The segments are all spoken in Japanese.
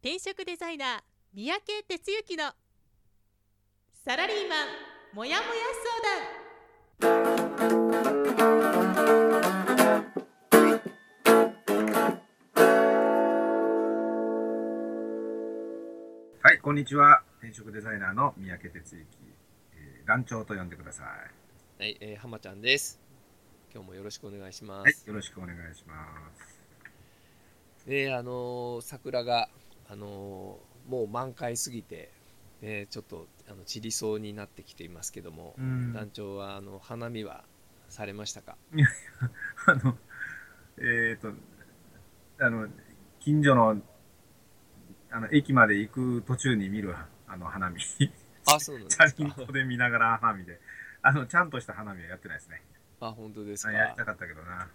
転職デザイナー三宅哲之のサラリーマンもやもや相談はい、こんにちは。転職デザイナーの三宅哲之、えー、団長と呼んでください。はい、えー、浜ちゃんです。今日もよろしくお願いします。はい、よろしくお願いします。で、あのー桜が、あのーもう満開すぎて、ね、ちょっとあの散りそうになってきていますけども、うん団長はあの花見はされましたか？あの、えっ、と、あの、近所の、あの、駅まで行く途中に見る、あの、花見。チあ、そうなんですャリンか。コで見ながら花見で。あの、ちゃんとした花見はやってないですね。あ、本当ですか。あやりたかったけどな。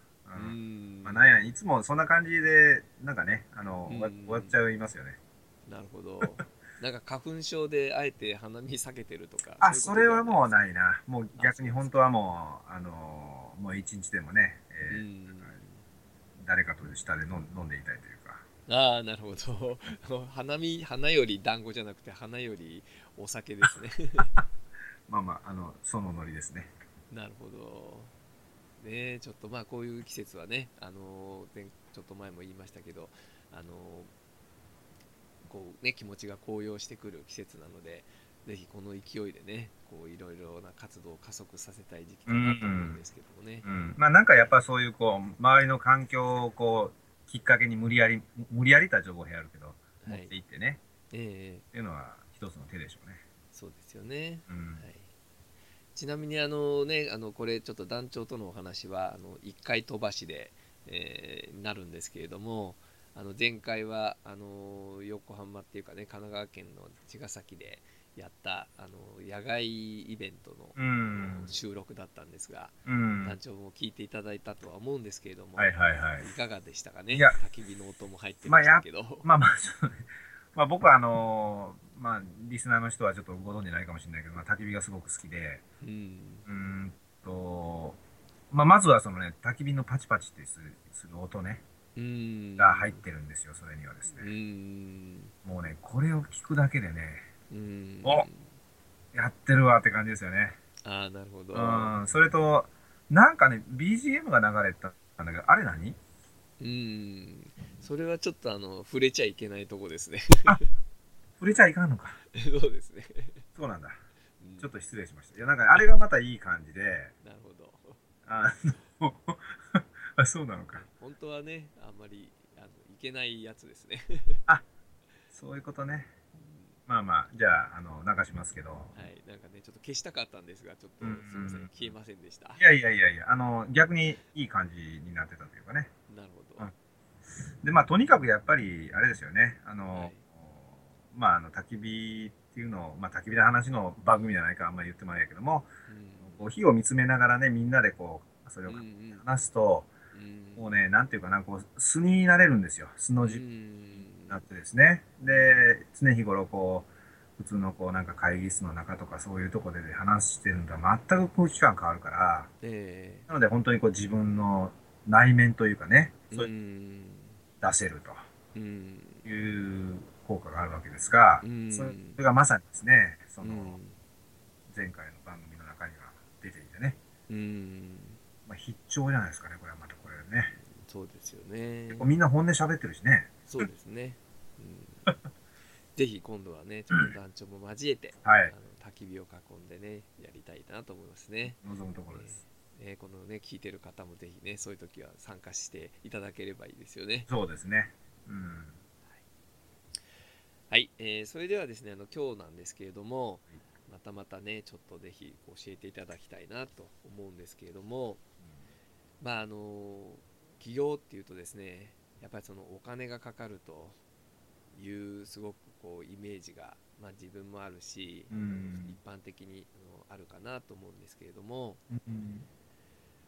まあ、なんや、いつもそんな感じで、なんかね、あの、終わっちゃいますよね。なるほど。なんか花粉症であえて花見避けてるとか。あ、いそうれはもういないな。もう逆に本当はもう、あの、もう一日でもね、えーうん。誰かと下で飲ん飲んでいたいというか。ああ、なるほど。花見、花より団子じゃなくて、花よりお酒ですね。まあまあ、あの、そのノリですね。なるほど。ねえちょっとまあこういう季節はね、あの前ちょっと前も言いましたけど、あのこうね気持ちが高揚してくる季節なので、ぜひこの勢いでね、こういろいろな活動を加速させたい時期かなと思うんですけどもね。うん。まあなんかやっぱそういうこう、周りの環境をこう、きっかけに無理やり、無理やりとは情報やるけど、持っていってね、ええっていうのは一つの手でしょうね。そうですよね。うん。はい、ちなみにあのねあのこれちょっと団長とのお話はあの1回飛ばしで、えーなるんですけれどもあの前回はあの横浜っていうかね神奈川県の茅ヶ崎でやったあの野外イベントのうん。収録だったんですが、うん。団長も聞いていただいたとは思うんですけれども、はいはいはい。いかがでしたかね？焚き火の音も入ってましたけど、まあまあ、そうねまあ僕はあのまあ、リスナーの人はちょっとご存知ないかもしれないけど、まあ、焚き火がすごく好きで、うん。うーんと、まあ、まずはそのね、焚き火のパチパチってするする音ね、うん。が入ってるんですよ、それにはですうね。ん。もうね、これを聞くだけでね、うん。おやってるわって感じですよね。ああなるほど、うん、それと、なんかね、BGM が流れたんだけど、あれ何？うん、それはちょっとあの触れちゃいけないとこですね。触れちゃいかんのか。そうですね。そうなんだ。うんちょっと失礼しました。いや、なんかあれがまたいい感じで、なるほど。あの、あそうなのか。本当はね、あんまりあのいけないやつですね。そういうことね。まあまあ、じゃあ、あの、流しますけど。はい、なんかね、ちょっと消したかったんですが、ちょっとうんすみません、消えませんでした。いやいやいやいや、あの、逆にいい感じになってたというかね。なるほど。うんで、まあ、とにかくやっぱり、あれですよね。あの、はいまあ、あの、焚き火っていうのを、まあ、焚き火の話の番組じゃないかあんまり言ってもないけども、こう火を見つめながらね、みんなでこう、それを話すと、うん。もうね、なんていうかな、こう、素になれるんですよ。素のう字んなってですね。で、常日頃こう、普通のこうなんか会議室の中とかそういうところで話してるのとは全く空気感変わるから、えなので本当にこう自分の内面というかね、えそうういん。出せるうん。という効果があるわけですが、うんそれがまさにですね、そのうん前回の番組の中には出ていてね、うんまあ、必聴じゃないですかね、これはまたこれね。そうですよね結構みんな本音喋ってるしね。そうですね。うん、ぜひ今度はね、ちょっと団長も交えて、はいあの焚き火を囲んでね、やりたいなと思いますね。望むところです。えーこのね、聞いてる方もぜひね、そういう時は参加していただければいいですよね。そうですね。うん。はい、えーそれではですね、あの今日なんですけれども、またまたね、ちょっとぜひ教えていただきたいなと思うんですけれども、まああの起業っていうとですね、やっぱりそのお金がかかるというすごくこうイメージが、まあ、自分もあるし、うん。一般的にあのあるかなと思うんですけれども、うん。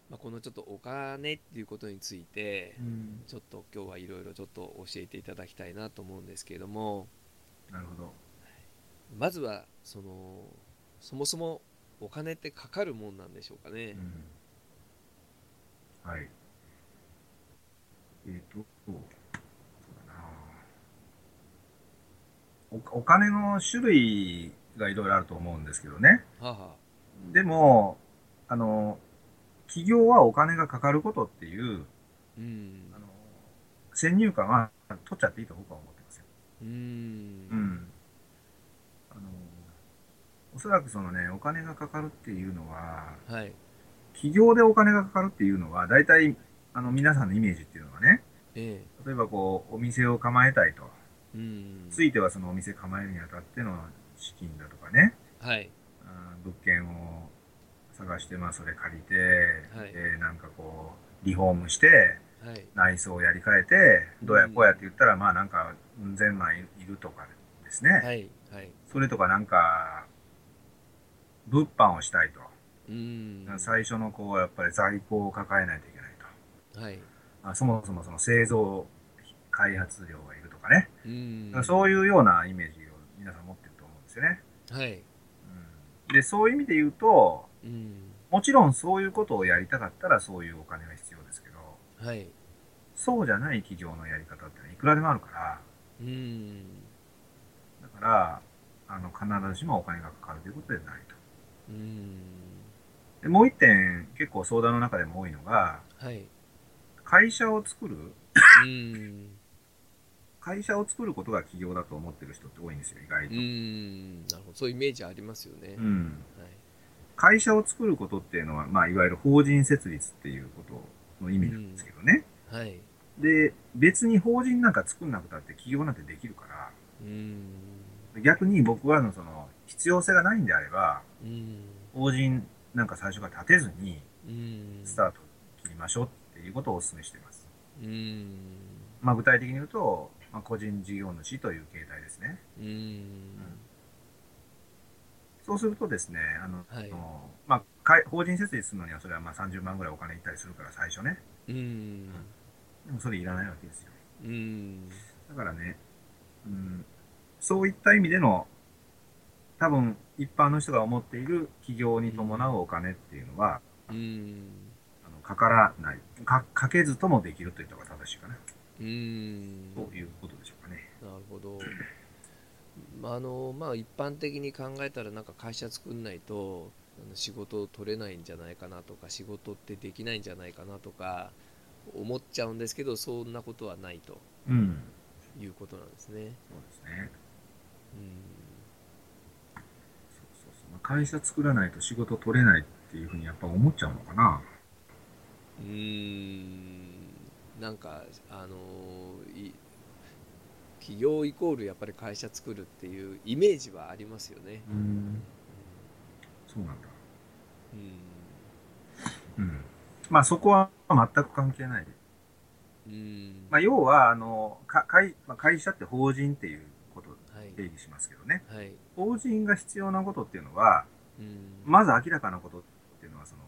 まあ、このちょっとお金っていうことについてうん。ちょっと今日はいろいろちょっと教えていただきたいなと思うんですけれどもなるほど。まずはそのそもそもお金ってかかるもんなんでしょうかね。うんはい。えっ、と、そうだなおお金の種類がいろいろあると思うんですけどね。はあはあでも、あの、企業はお金がかかることっていう、うんあの先入観は取っちゃっていいと僕は思ってますよ。うん。うん。あの、おそらくそのね、お金がかかるっていうのは、はい。企業でお金がかかるっていうのは、大体、あの、皆さんのイメージっていうのはね、え例えばこう、お店を構えたいと。えうん。ついてはそのお店構えるにあたっての資金だとかね、はい。あー物件を探して、まあそれ借りて、はい。でなんかこう、リフォームして、はい内装をやり替えて、どうやこうやって言ったら、まあなんか、うん千万いるとかですね。はいはいそれとかなんか、物販をしたいと。うん最初のこう、やっぱり在庫を抱えないといけないと。はいあそもそもその製造、開発量がいるとかね。うんそういうようなイメージを皆さん持ってると思うんですよね。はいうんで、そういう意味で言うと、うんもちろんそういうことをやりたかったらそういうお金が必要ですけど、はいそうじゃない企業のやり方っていくらでもあるから、うん。だから、あの、必ずしもお金がかかるということではないと。うん。でもう一点、結構相談の中でも多いのが、はい。会社を作る、うん。会社を作ることが企業だと思ってる人って多いんですよ、意外うと。ん。なるほど。そういうイメージありますよね、うん。はい。会社を作ることっていうのは、まあ、いわゆる法人設立っていうことの意味なんですけどね。はいで、別に法人なんか作んなくたって企業なんてできるから、うん。逆に僕はあのその必要性がないんであれば、うん。法人なんか最初から立てずにうん。スタート切りましょうっていうことをお勧めしています。うん。まあ具体的に言うと、まあ、個人事業主という形態ですね。うん。そうするとですね、あの、はい。まあ、法人設立するのにはそれはまあ30万ぐらいお金いったりするから最初ね。うんでもそれいらないわけですよ。うんだからね、うん、そういった意味での、多分一般の人が思っている企業に伴うお金っていうのは、うんあのかからないか、かけずともできるといった方が正しいかな、うんということでしょうかね。なるほど。まああのまあ一般的に考えたらなんか会社作んないと仕事を取れないんじゃないかなとか仕事ってできないんじゃないかなとか思っちゃうんですけどそんなことはないとうん。いうことなんですね。そうですね。うんそうそうそうまあ会社作らないと仕事取れないっていうふうにやっぱ思っちゃうのかな。うーんなんかあのい企業イコールやっぱり会社作るっていうイメージはありますよね。うん。そうなんだ。うんうん。まあそこは全く関係ない。うん。まあ要は、あの、か会まあ、会社って法人っていうことをはい定義しますけどね。はい。法人が必要なことっていうのは、うん。まず明らかなことっていうのは、その、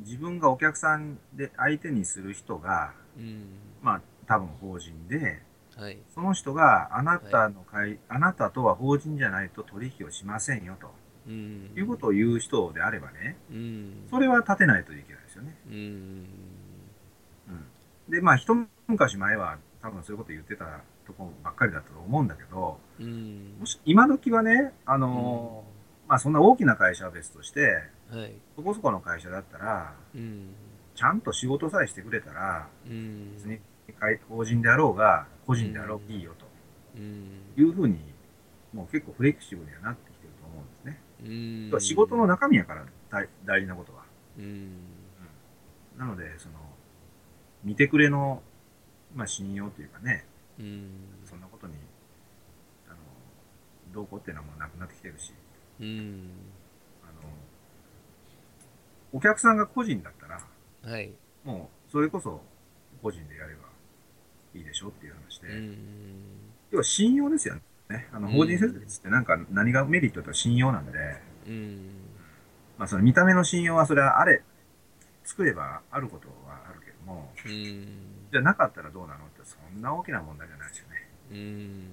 自分がお客さんで相手にする人が、うん。まあ多分法人で、はい。その人があなたの会、あなたとは法人じゃないと取引をしませんよと。うん。いうことを言う人であればね、うん。それは立てないといけないですよね。うん。うん。で、まあ一昔前は多分そういうこと言ってたとこばっかりだったと思うんだけど、うん。もし今時はね、あのまあそんな大きな会社は別として、はい。そこそこの会社だったら、うん。ちゃんと仕事さえしてくれたら、うん。別に会法人であろうが、個人であろうがいいよと。うん。いうふうに、もう結構フレキシブルにはなってきてると思うんですね。うん。仕事の中身やから大大事なことは。うんなので、その、見てくれの、まあ信用というかね、うん。そんなことに、あの、どうこうっていうのはもうなくなってきてるし、うん。あの、お客さんが個人だったら、はい。もう、それこそ個人でやればいいでしょっていう話で、うん。要は信用ですよね。あの、うん。法人設立ってなんか何がメリットとは信用なんで、うん。まあその見た目の信用はそれはあれ、作ればあることはあるけども、うんじゃなかったらどうなのってそんな大きな問題じゃないですよね。うん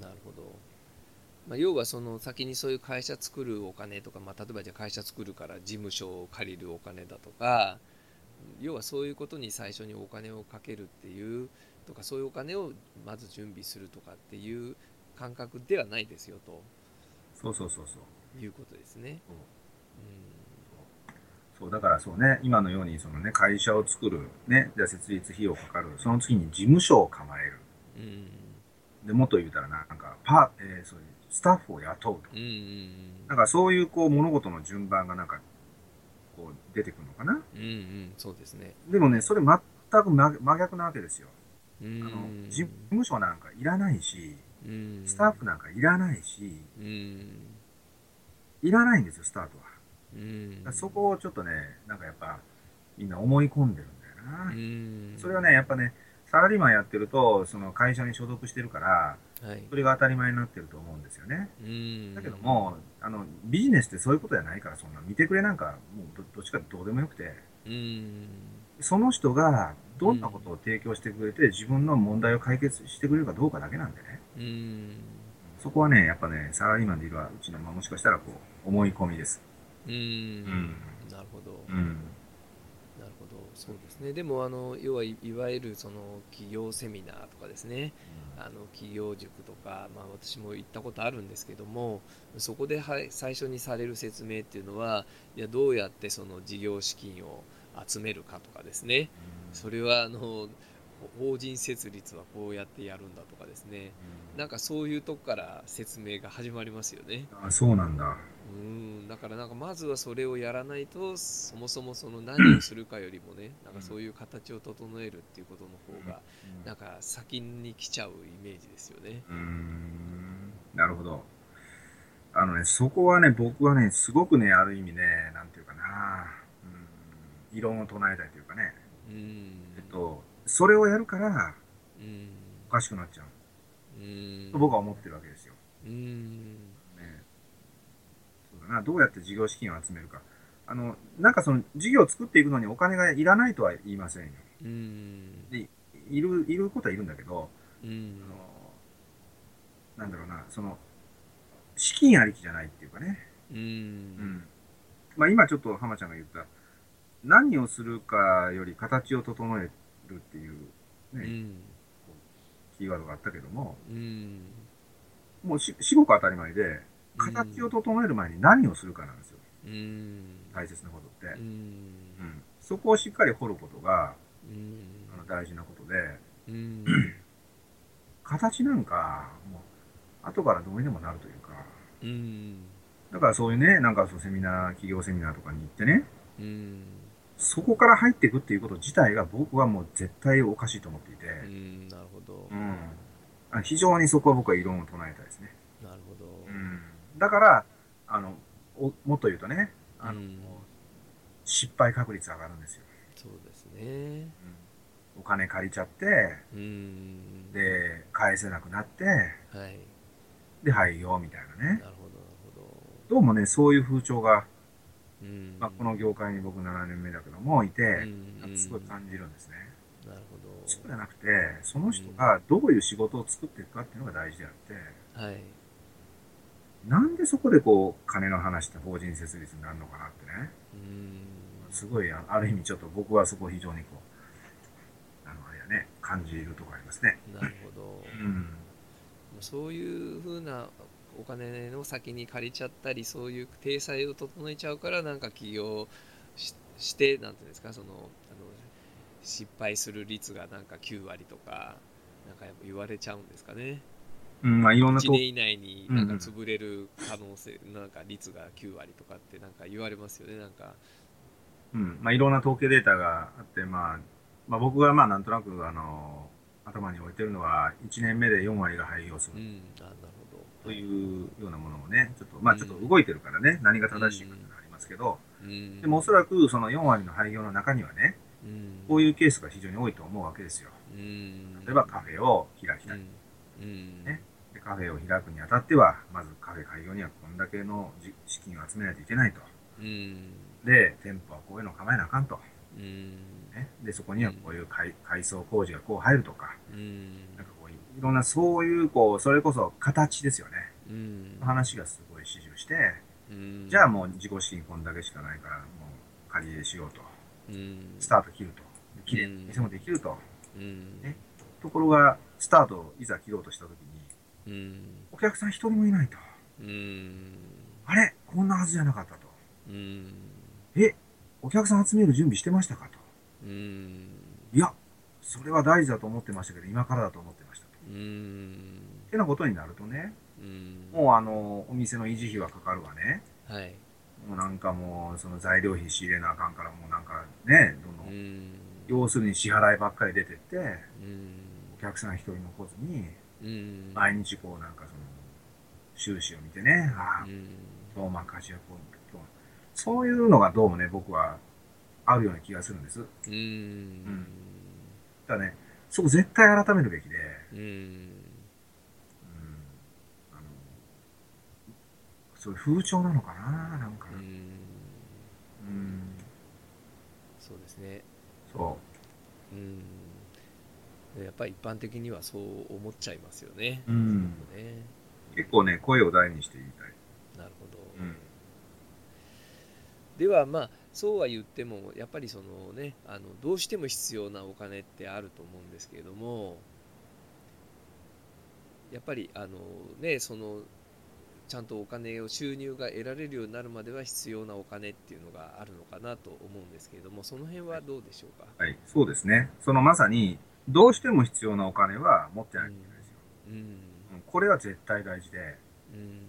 なるほど、まあ、要はその先にそういう会社作るお金とか、まあ、例えばじゃあ会社作るから事務所を借りるお金だとか要はそういうことに最初にお金をかけるっていうとかそういうお金をまず準備するとかっていう感覚ではないですよとそうそうそうそう。いうことですね。そううそう、だからそうね、今のように、そのね、会社を作る、ね、じゃあ設立費用かかる、その次に事務所を構える。んうんで、もっと言うたらな、なんか、パー、えーそういう、スタッフを雇うと。うんうんなんかそういう、こう、物事の順番がなんか、こう、出てくるのかな。うんうんそうですね。でもね、それ全く真真逆なわけですよ。うんあの、事務所なんかいらないし、うんスタッフなんかいらないし、うんいらないんですよ、スタートは。うんそこをちょっとね、なんかやっぱ、みんな思い込んでるんだよな。うんそれはね、やっぱね、サラリーマンやってると、その会社に所属してるから、はいそれが当たり前になってると思うんですよね。うんだけども、あの、ビジネスってそういうことじゃないから、そんな見てくれなんか、もうどどっちかどうでもよくて、うんその人がどんなことを提供してくれて、自分の問題を解決してくれるかどうかだけなんでね。うんそこはね、やっぱね、サラリーマンでいるうちの、まあ、もしかしたらこう、思い込みです。うん。ん。なるほど。うん。なるほど。そうですね。でもあの要はいいわゆるその企業セミナーとかですね。あの企業塾とか、まあ、私も行ったことあるんですけどもそこでは最初にされる説明っていうのはいやどうやってその事業資金を集めるかとかですね。それはあの法人設立はこうやってやるんだとかですね。なんかそういうとこから説明が始まりますよね。あ、そうなんだ。うんだからなんかまずはそれをやらないとそもそもその何をするかよりもねなんかそういう形を整えるっていうことの方がなんか先に来ちゃうイメージですよね。うーん。なるほど。あのね、そこはね、僕はね、すごくね、ある意味ね、なんていうかな、うん、異論を唱えたいというかね、うん。えっと、それをやるからうん。おかしくなっちゃう。うん。と僕は思ってるわけですよ。うんね、そうだな、どうやって事業資金を集めるか。あの、なんかその事業を作っていくのにお金がいらないとは言いませんよ。うんで、いる、いることはいるんだけど、うんあの、なんだろうな、その、資金ありきじゃないっていうかね。ううんん。まあ今ちょっと浜ちゃんが言った、何をするかより形を整えるっていう、ね、うんキーワードがあったけども、うんもうし、至極当たり前で、形を整える前に何をするかなんですよ。うん大切なことって。うんうん。そこをしっかり掘ることが、うんあの大事なことで、うん 形なんか、もう、後からどうにでもなるというか、うんだからそういうね、なんかそうセミナー、企業セミナーとかに行ってね、うんそこから入っていくっていうこと自体が僕はもう絶対おかしいと思っていて、うんなるほどうん。あ非常にそこは僕は異論を唱えたいですね。だから、あの、おもっと言うとね、あの、うん。失敗確率上がるんですよ。そうですね。お金借りちゃって、うん。で、返せなくなって、はい。で、廃業みたいなね。なるほどなるほど。うもね、そういう風潮が、どうん。まあ、この業界に僕7年目だけどもいて、うんすごい感じるんですね。なるほそうじゃなくて、その人がどういう仕事を作っていくかっていうのが大事であって、どはいなんでそこでこう、金の話って法人設立になるのかなってね。うんすごい、あある意味ちょっと僕はそこ非常にこう、あの、あれやね、感じるとこありますね。なるほどうん。そういうふうなお金の先に借りちゃったりそういう体裁を整えちゃうからなんか起業ししてなんていうんですかそのあの失敗する率がなんか9割とかなんかやっぱ言われちゃうんですかねうん、まあいろんなと1年以内になんかうんうん。潰れる可能性、なんか率が9割とかってなんか言われますよねなんか。うん、まあいろんな統計データがあって、まあ、まあ僕がまあなんとなく、あの、頭に置いてるのは、1年目で4割が廃業する。うんあなるほど。というようなものもね、ちょっと、まあちょっと動いてるからね、何が正しいかっていうのはありますけど、うん。でもおそらくその4割の廃業の中にはね、うん。こういうケースが非常に多いと思うわけですよ。うん。例えばカフェを開きたい。うんうん。ね。でカフェを開くにあたっては、まずカフェ開業にはこんだけのじ資金を集めないといけないと。うん。で、店舗はこういうのを構えなあかんと。うん。ね、で、そこにはこういう改改装工事がこう入るとか、うん。なんかこういいろんなそういう、こう、それこそ形ですよね。うん。話がすごい始終して、うん。じゃあもう自己資金こんだけしかないから、もう借り入れしようと。うん。スタート切ると。綺店もできると。うん。ねところが、スタートをいざ切ろうとしたときに、うんお客さん一人もいないと。うんあれ？こんなはずじゃなかったと。うんえ？お客さん集める準備してましたかと。うんいや、それは大事だと思ってましたけど、今からだと思ってましたと。うんってなことになるとね、うんもうあの、お店の維持費はかかるわね。はいもうなんかもう、その材料費仕入れなあかんから、もうなんかね、どんど。うんん要するに支払いばっかり出てって、うんお客さん一人残ずに、うん。毎日こうなんかその、収支を見てね、ああそういうのがどうもね、僕はあるような気がするんです。うん。ただね、そこ絶対改めるべきで、うん。うん。あのそういう風潮なのかな、なんか。うん。うん、そうですね。そう。ん。でやっぱり一般的にはそう思っちゃいますよねう。うん。ね結構ね、声を大にして言いたい。なるほど、うんではまあそうは言ってもやっぱりそのねあのどうしても必要なお金ってあると思うんですけれどもやっぱりあのねそのちゃんとお金を収入が得られるようになるまでは必要なお金っていうのがあるのかなと思うんですけれどもその辺はどうでしょうか、はい、そうですね。そのまさに、どうしても必要なお金は持ってなきゃいけないですよ。うんうんこれは絶対大事で、うん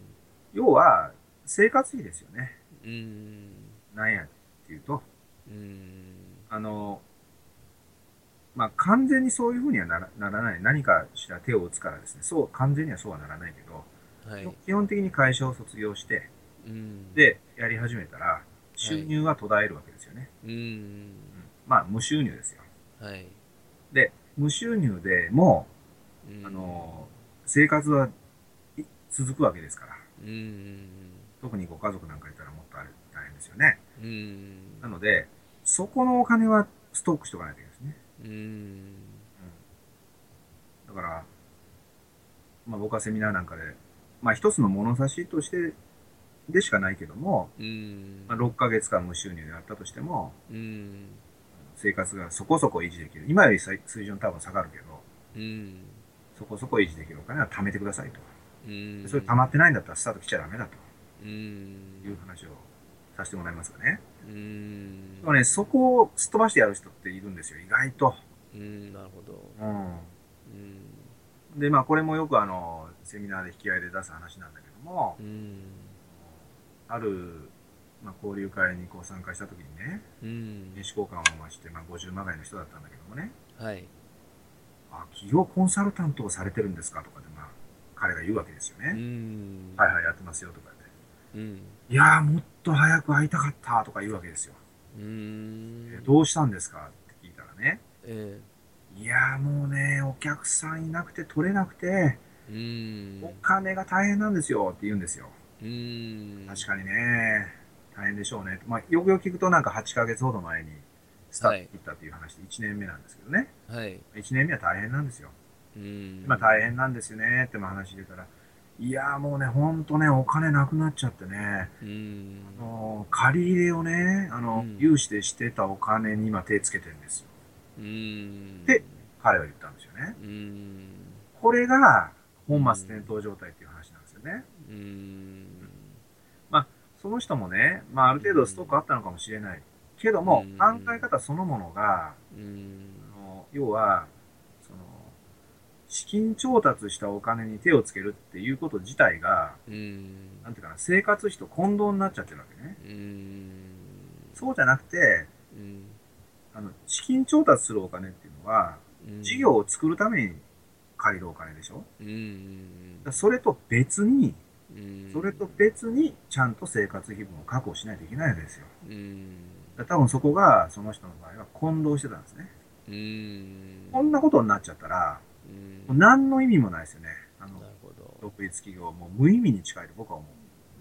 要は、生活費ですよね。うんなんやっていうと、うんあの、まあ、完全にそういうふうにはならならない。何かしら手を打つからですね。そう、完全にはそうはならないけど、はい基本的に会社を卒業して、うんで、やり始めたら、収入は途絶えるわけですよね。うんうんまあ、無収入ですよ。はいで、無収入でも、うん。あの、生活はい続くわけですから。うん特にご家族なんかいたらもっとあれ大変ですよね。うん。なので、そこのお金はストックしておかないといけないですね。うん。だから、まあ僕はセミナーなんかで、まあ一つの物差しとしてでしかないけども、うん。まあ、6ヶ月間無収入であったとしても、うん生活がそこそこ維持できる。今より水水準多分下がるけど、うんそこそこ維持できるお金は貯めてくださいと。うんでそれ溜まってないんだったらスタート来ちゃダメだとうんいう話をさせてもらいますがね。うんでもね、そこをすっ飛ばしてやる人っているんですよ、意外と。うんなるほどうん。うんで、まあ、これもよくあの、セミナーで引き合いで出す話なんだけどもう、んある、まあ、交流会にこう参加した時にね、うん。名刺交換をまして、まあ、50まがいの人だったんだけどもね、はい。あ、企業コンサルタントをされてるんですかとかで、まあ、彼が言うわけですようね。ん。はいはい、やってますよとか言って。うん。いやー、もっと早く会いたかったとか言うわけですよ。うん。えどうしたんですかって聞いたらね、えいやーもうね、お客さんいなくて取れなくて、えうん。お金が大変なんですよって言うんですよ。うん。確かにね、大変でしょうね。まあ、よくよく聞くとなんか8ヶ月ほど前にスタート切ったっていう話で1年目なんですけどね。はい1年目は大変なんですよ。うん今大変なんですよねってまあ話してたら、いやーもうね、ほんとね、お金なくなっちゃってね、うんあの借り入れをね、あの、うん融資でしてたお金に今手つけてるんですよ。うんで彼は言ったんですよね。うんこれが本末転倒状態っていう話なんですよね。うんその人もね、まあある程度ストックあったのかもしれない。けども、うん。考え方そのものが、の要は、その、資金調達したお金に手をつけるっていうこと自体が、うん。なんていうかな、生活費と混同になっちゃってるわけね。うん。そうじゃなくて、うん。あの、資金調達するお金っていうのは、うん。事業を作るために借りるお金でしょ？それと別に、うんそれと別にちゃんと生活費分を確保しないといけないわけですよ。多分そこが、その人の場合は混同してたんですね。うん。こんなことになっちゃったら、うん。もう何の意味もないですよね。あの独立企業、もう無意味に近いと僕は思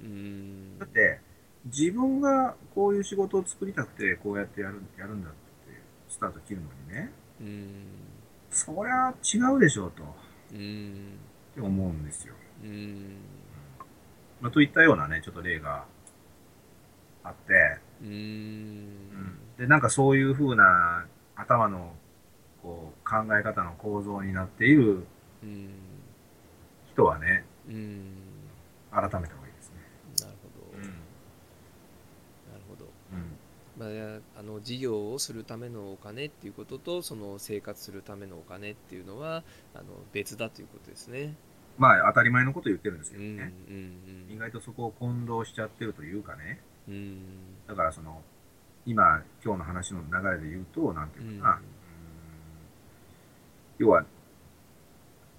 う。うん。だって、自分がこういう仕事を作りたくて、こうやってやるやるんだって、スタート切るのにね、うん。そりゃ違うでしょうと、っうん。て思うんですよ。うんまあ、といったようなね、ちょっと例があって、うん。で、なんかそういう風な頭のこう考え方の構造になっているうん。人はね、うん。改めた方がいいですね。なるほど、うん。なるほど。うん。まあ、あの事業をするためのお金っていうこととその生活するためのお金っていうのはあの別だということですね。まあ、当たり前のこと言ってるんですけうんどね。うん意外とそこを混同しちゃってるというかね。うんうんだからその、今、今日の話の流れで言うと、なんていうかな。うんうん要は、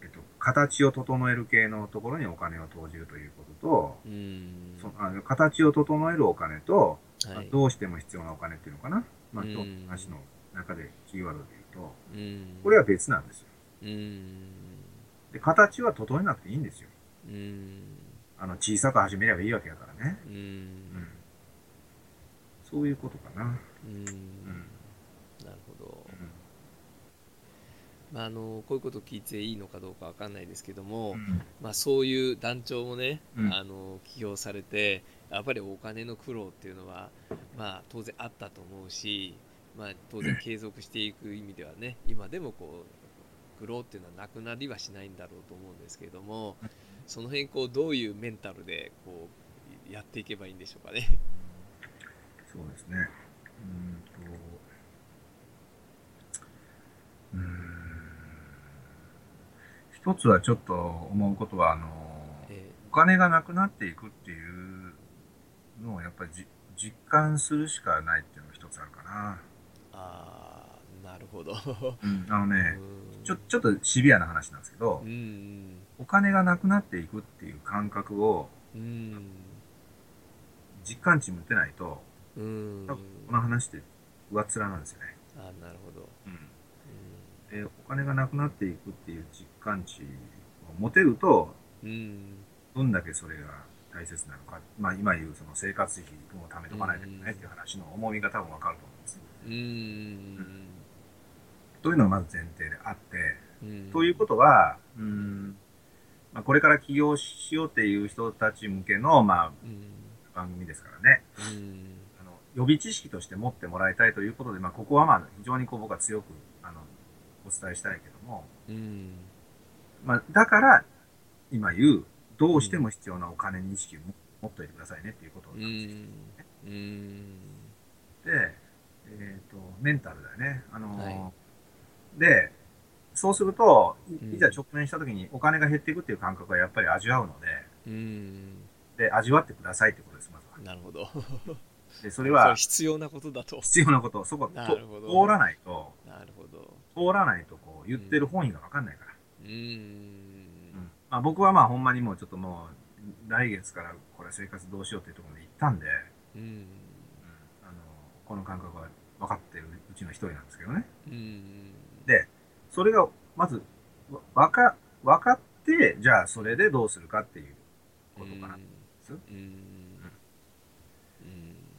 えっと、形を整える系のところにお金を投じるということと、うんそあの形を整えるお金と、まあはいどうしても必要なお金っていうのかな。まあ、うん今日の話の中でキーワードで言うと、うんこれは別なんですよ。うんで、形は整えなくていいんですよ。うんあの、小さく始めればいいわけだからね。うんうん。そういうことかな。うんうん。なるほどうんまあ、あのこういうこと聞いていいのかどうかわかんないですけども、うんまあ、そういう団長もね、うんあの起業されてやっぱりお金の苦労っていうのは、まあ、当然あったと思うし、まあ、当然継続していく意味ではね今でもこう苦労っていうのはなくなりはしないんだろうと思うんですけれどもその辺こうどういうメンタルでこうやっていけばいいんでしょうかね。そうですね。うーんと、うーん。一つはちょっと思うことは、あの、えお金がなくなっていくっていうのをやっぱりじ実感するしかないっていうのが一つあるかな。あーなるほど。うん、あのね、うんちょ、ちょっとシビアな話なんですけどう、んお金がなくなっていくっていう感覚をうん実感値持ってないと、うん多分この話って上っ面なんですよね。あなるほど。うん。うで、お金がなくなっていくっていう実感値を持てると、んうんどんだけそれが大切なのか、まあ今言うその生活費分を貯めとかないといけないっていう話の重みが多分わかると思うんです。うんというのがまず前提であって、うん。ということは、うん、まあ、これから起業しようっていう人たち向けの、まあ、うん。番組ですからね、うん。あの予備知識として持ってもらいたいということで、まあ、ここはまあ非常にこう僕は強くあのお伝えしたいけども、うん。まあ、だから今言う、どうしても必要なお金に意識を持っておいてくださいねっていうことうなんですよ。ん。うん。で、えっ、と、メンタルだよね。あのーはで、そうすると、いざ直面した時にお金が減っていくっていう感覚はやっぱり味わうので、うんで、味わってくださいってことです、まずは。なるほど。で、そそれれは必要なことだと。必要なこと、そこ、となるほど通らないと、なるほど。通らないとこう言ってる本意がわかんないから。うんうんまあ、僕はまあほんまにもうちょっともう、来月からこれ生活どうしようっていうところまで行ったんで、うんうんあのこの感覚は分かってるうちの一人なんですけどね。うんで、それがまずわわか分かって、じゃあそれでどうするかっていうことかな。うんうん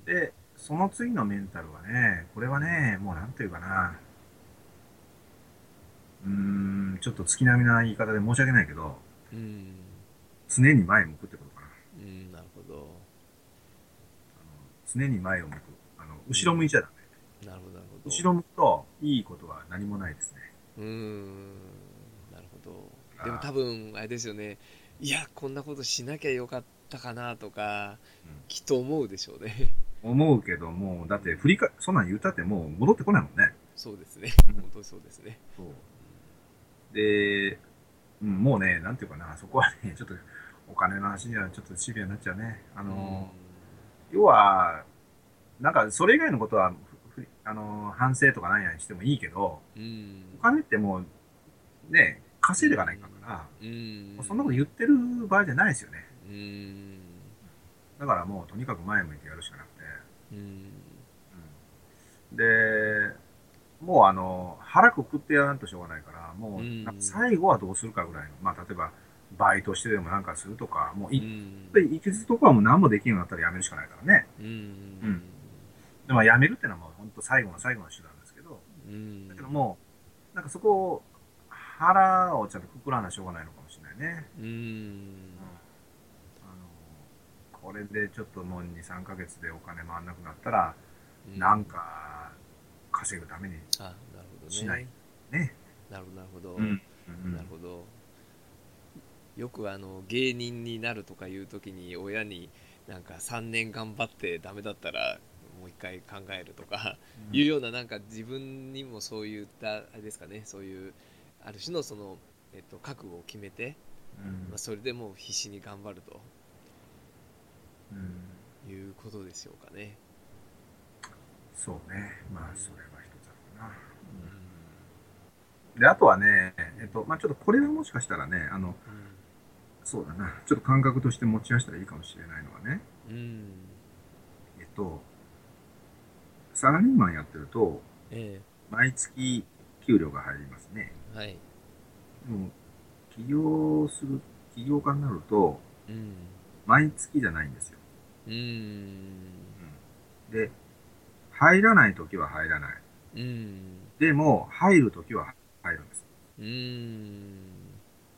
で、その次のメンタルはね、これはね、もうなんていうかな、うーん、ちょっと月並みな言い方で申し訳ないけど、うん常に前向くってことかな。うんなるほどあの常に前を向く。あの後ろ向いちゃダメ。後ろ向くと、いいことは何もないですね。うーん。なるほど。でも多分あれですよね。いやこんなことしなきゃよかったかなとか、うん。きっと思うでしょうね。思うけども、だって振りか、そんなん言ったってもう戻ってこないもんね。そうですね。うん。本当にそうですね。そう。で、うん、もうね、なんていうかな、そこはね、ちょっとお金の話にはちょっとシビアになっちゃうね。あの、要は、なんかそれ以外のことは、あの、反省とか何やにしてもいいけど、うん。うんお金ってもう、ね、稼いでいかないから、うん。そんなこと言ってる場合じゃないですよね。うん。だからもうとにかく前向いてやるしかなくて。うん。で、もうあの、腹くくってやらんとしょうがないから、もう最後はどうするかぐらいの、まあ例えばバイトしてでもなんかするとか、もううい、ん。で行きずとこはもう何もできんようになったらやめるしかないからね。うん。うんでもやめるってのはもう本当最後の最後の手段ですけど、うん。だけどもう、なんかそこを、腹をちゃんとくくらなしょうがないのかもしれないね。うん。あの、これでちょっともう2、3ヶ月でお金回んなくなったら、うん。なんか稼ぐためにあなるほどね。しないね。なるほどなるほど、うん。なるほど。よくあの芸人になるとかいう時に親になんか3年頑張ってダメだったらもう一回考えるとか、いうようななんか自分にもそういったあれですかねそういうある種のその、えっと、覚悟を決めて、うん。まあ、それでもう必死に頑張ると。うん。いうことでしょうかね。そうね。まあ、それは一つあるかな。で、あとはね、えっと、まあちょっとこれはもしかしたらね、あの、そうだな、ちょっと感覚として持ち出したらいいかもしれないのはね、うん、うん。えっと、サラリーマンやってると、え毎月給料が入りますね。えはいでも、起業する、起業家になると、うん毎月じゃないんですよ。うんで、入らないときは入らない。うんでも、入るときは入るんです。うん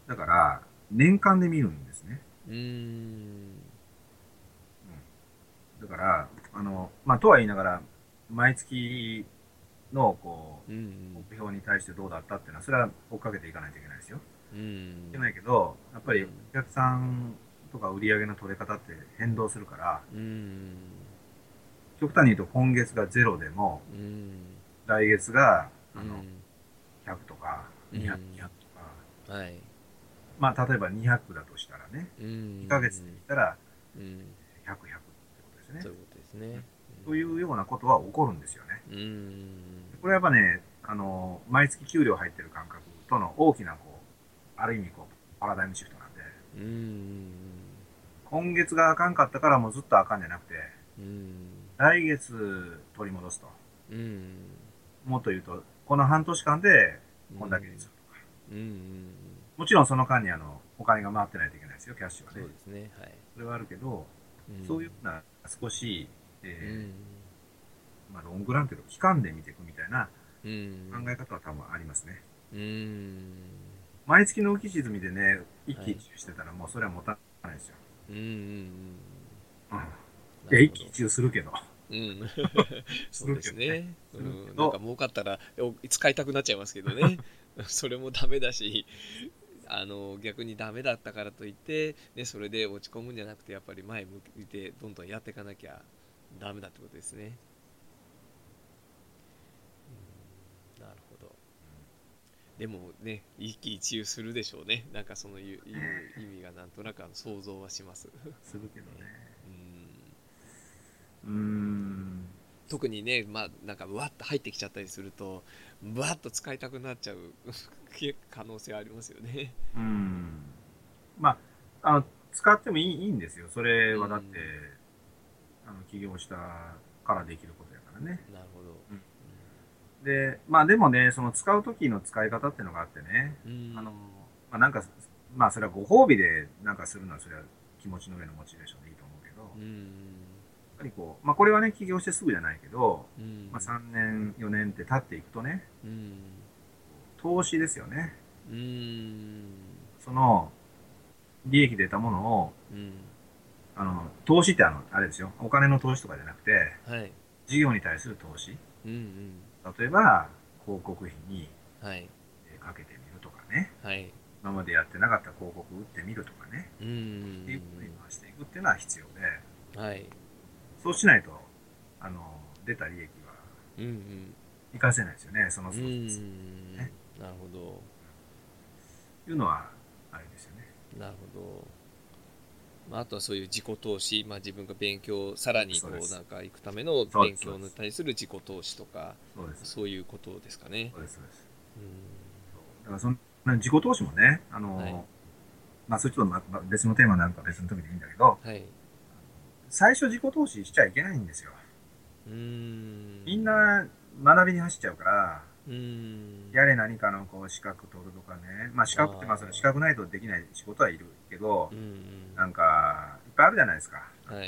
だから、年間で見るんですね。うんだから、あの、まあ、とは言いながら、毎月の、こう、うん目標に対してどうだったっていうのは、それは追っかけていかないといけないですよ。うん。いけないけど、やっぱりうん。お客さんとか売り上げの取れ方って変動するから、うん。極端に言うと今月がゼロでも、うん。来月が、あの、うん。100とか、うん。200、200とか、はい。まあ、例えば200だとしたらね、うん。2ヶ月で見たらうん。100、100ってことですね。そう。いうことですねというようなことは起こるんですよね。うんこれはやっぱね、あの、毎月給料入ってる感覚との大きな、こう、ある意味こう、パラダイムシフトなんで、うん今月があかんかったからもうずっとあかんじゃなくて、うん来月取り戻すと。うんもっと言うと、この半年間でこんだけにするとか。うんもちろんその間にあの、お金が回ってないといけないですよ、キャッシュはねそう。ですねはいそれはあるけど、んそういうような少し、うえんーまあ、ロングランというか、期間で見ていくみたいなうん考え方は多分ありますね。うん毎月の浮き沈みでね、一喜一憂してたらもうそれは持たないですよ。うんうんうん。うんいや、一喜一憂するけど。うん、そうですね。うん、なんか儲かったらお使いたくなっちゃいますけどね。それもダメだし、あの逆にダメだったからといって、ね、それで落ち込むんじゃなくて、やっぱり前向いてどんどんやっていかなきゃダメだってことですね。うん、なるほど。でもね、一喜一憂するでしょうね。なんかそのいう意味がなんとなく想像はします。するけどね。うんうーん。特にね、まあ、なんか、うわっと入ってきちゃったりすると、ぶわっと使いたくなっちゃう 可能性ありますよね。うん。まあ、あの、使ってもいいいいんですよ。それはだって、あの、起業したからできることやからね。なるほど。で、まあでもね、その使う時の使い方っていうのがあってね、うん、あの、まあなんか、まあそれはご褒美でなんかするのはそれは気持ちの上のモチベーションでいいと思うけど、やっうん、ぱりこう、まあこれはね、起業してすぐじゃないけど、うん、まあ3年、4年って経っていくとね、うん、投資ですよね。うん、その、利益出たものを、うん、あの、投資ってあの、あれですよ。お金の投資とかじゃなくて、はい、事業に対する投資。うん、うん、例えば、広告費にはい、えーかけてみるとかね。はい、今までやってなかった広告打ってみるとかね。うん、っていうふうに回していくっていうのは必要で、はい、そうしないと、あの、出た利益はうん、うん、活かせないですよね。そのうソースですん、ねなるほど。いうのは、あれですよね。なるほど。まあ、あとはそういう自己投資、まあ、自分が勉強、さらにこそうなんか行くための勉強に対する自己投資とか、そういうことですかね。そうです、そうです。うだからそんな自己投資もね、あの、はいまあ、それちょっと別のテーマなんか別の時でいいんだけど、ん、はい。最初自己投資しちゃいけないんですよ。うーん。みん、な学びに走っちゃうから。やれ何かのこう資格取るとかね。まあ資格ってまあその資格ないとできない仕事はいるけどう、ん。なんか、いっぱいあるじゃないですか。はい。その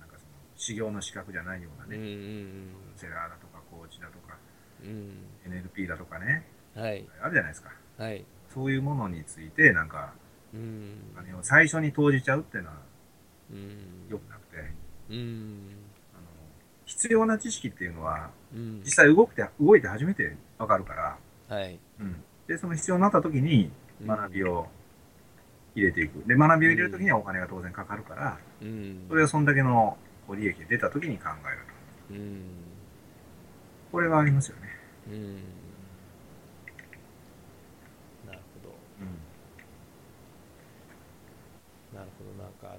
なんかその修行の資格じゃないようなね、んセラーだとかコーチだとか。NLP だとかね、はい。あるじゃないですか。はい。そういうものについて、なんか、うん。お金を最初に投じちゃうっていうのはうん。良くなくて、うん。必要な知識っていうのは、うん。実際動くて、動いて初めてわかるから、はい。うん。で、その必要になった時にうん学びを入れていく。で、学びを入れるときにはお金が当然かかるから、うんそれはそんだけの利益が出たときに考えると。うんこれがありますよね。うんなるほどなるほどなんかあの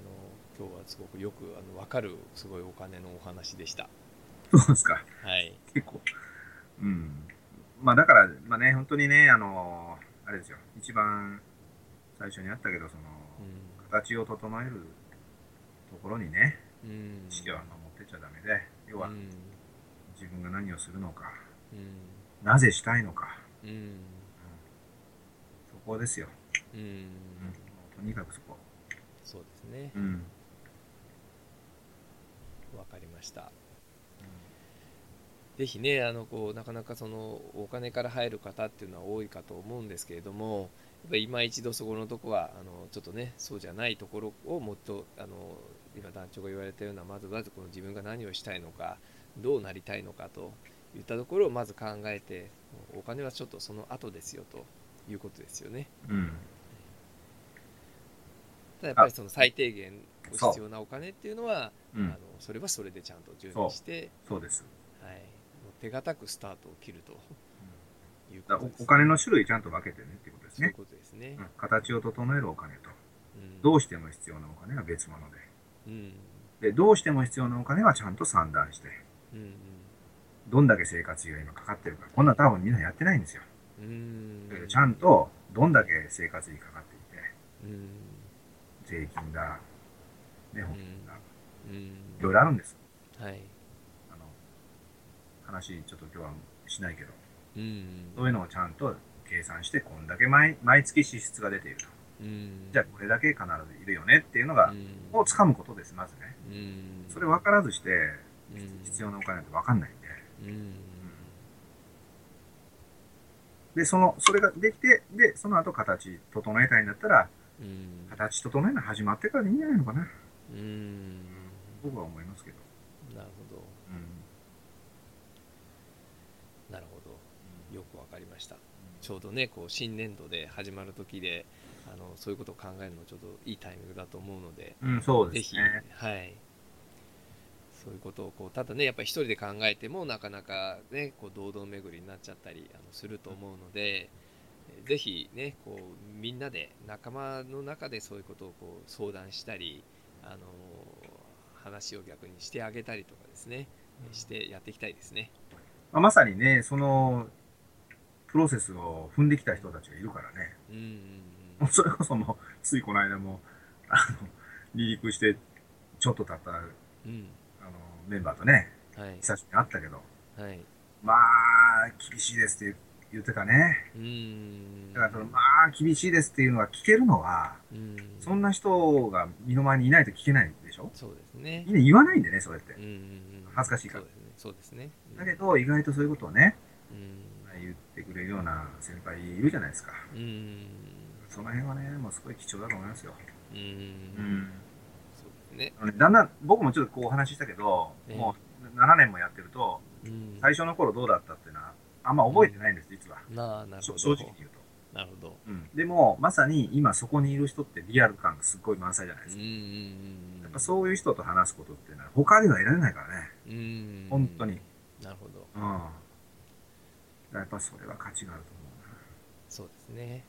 今日はすごくよくあの分かるすごいお金のお話でしたそうですか。はい結構。うん。まあだから、まあね、本当にね、あの、あれですよ。一番最初にあったけど、その、う形を整えるところにね、んうん意識は持ってっちゃダメで、要はうん自分が何をするのか、うんなぜしたいのか、うんそこですよ。うんうん、とにかくそこ。そうですねうん。ましたぜひねあのこうなかなかそのお金から入る方っていうのは多いかと思うんですけれどもやっぱ今一度そこのとこはあのちょっとねそうじゃないところをもっとあの今団長が言われたようなまずまずこの自分が何をしたいのかどうなりたいのかといったところをまず考えてお金はちょっとその後ですよということですよね。うん。ただやっぱりその最低限そう必要なお金っていうのは、うん。あのそれはそれでちゃんと準備して、そうです。はい、手堅くスタートを切るというだことです、おお金の種類ちゃんと分けてねっていうことですね。そういうことですね。うん。形を整えるお金と、うん。どうしても必要なお金は別物で。うん。で、どうしても必要なお金はちゃんと算段して、うんどんだけ生活費が今かかってるか。こんなん多分みんなやってないんですよ。うん。ちゃんとどんだけ生活費かかっていて、うん税金だ、ね、保険だ、うん。いろいろあるんです。はい。あの、話ちょっと今日はしないけど、うん。そういうのをちゃんと計算して、こんだけ毎毎月支出が出ていると。うん。じゃあこれだけ必ずいるよねっていうのが、うん。をつかむことです、まずね。うん。それ分からずして、うん。必要なお金って分かんないんで。うん。で、その、それができて、で、その後形整えたいんだったら、うん形整えるの始まってからでいいんじゃないのかな。うん僕は思いますけど。なるほどうん。なるほどよくわかりましたちょうどねこう新年度で始まる時であのそういうことを考えるのちょうどいいタイミングだと思うのでうん、そうぜひ、ですね。はい、そういうことをこうただねやっぱり一人で考えてもなかなかねこう堂々巡りになっちゃったりあのすると思うので、えーぜひねこうみんなで仲間の中でそういうことをこう相談したりあの話を逆にしてあげたりとかですね、してやっていきたいですね。まあ、まさにね、その、プロセスを踏んできた人たちがいるからね。うんうんもうそれこそもう、ついこの間も、あの、離陸して、ちょっと経った、あの、うんメンバーとね、うんはい。久しぶりに会ったけど、はい。まあ、厳しいですって言ってたね。うん。だからその、まあ、厳しいですっていうのが聞けるのは、うん。そんな人が身の前にいないと聞けないでしょ？そうですね。みんな言わないんでね、それって。恥ずかしいから。そうですね。そうですねだけど、意外とそういうことをね、うん。言ってくれるような先輩いるじゃないですか。うん。その辺はね、もうすごい貴重だと思いますよ。うん。うん。そうですね。だんだん、僕もちょっとこうお話ししたけど、ええ。もう7年もやってると、うん。最初の頃どうだったっていうのは、あんま覚えてないんです、実は。なあなるほど正直に言うと。なるほどうん。でも、まさに今そこにいる人ってリアル感がすっごい満載じゃないですか。うんうんうんやっぱそういう人と話すことっていうのは他では得られないからね。うん本当に。なるほどうん。やっぱそれは価値があると思うな。そうですね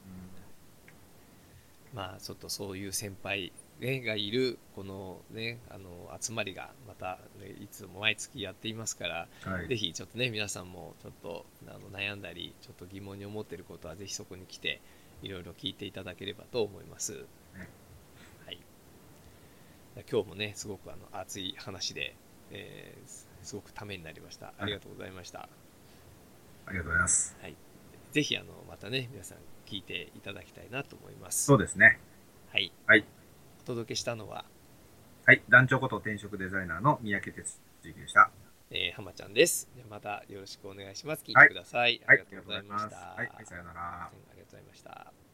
まあちょっとそういう先輩、ね、がいるこのねあの集まりがまた、ね、いつも毎月やっていますから、うん。はい。ぜひちょっとね皆さんもちょっとあの悩んだりちょっと疑問に思っていることはぜひそこに来ていろいろ聞いていただければと思います。はい、今日もねすごくあの熱い話で、えーすすごくためになりました。ありがとうございました。ありがとうございます。ぜひあのまたね皆さん聞いていただきたいなと思います。そうですね。はい。はい。お届けしたのは、はい。団長こと転職デザイナーの三宅哲之でした。えー、浜ちゃんです。またよろしくお願いします。聞いはいてください。はい。ありがとうございました。はい。はい。さようなら。うんありがとうございました。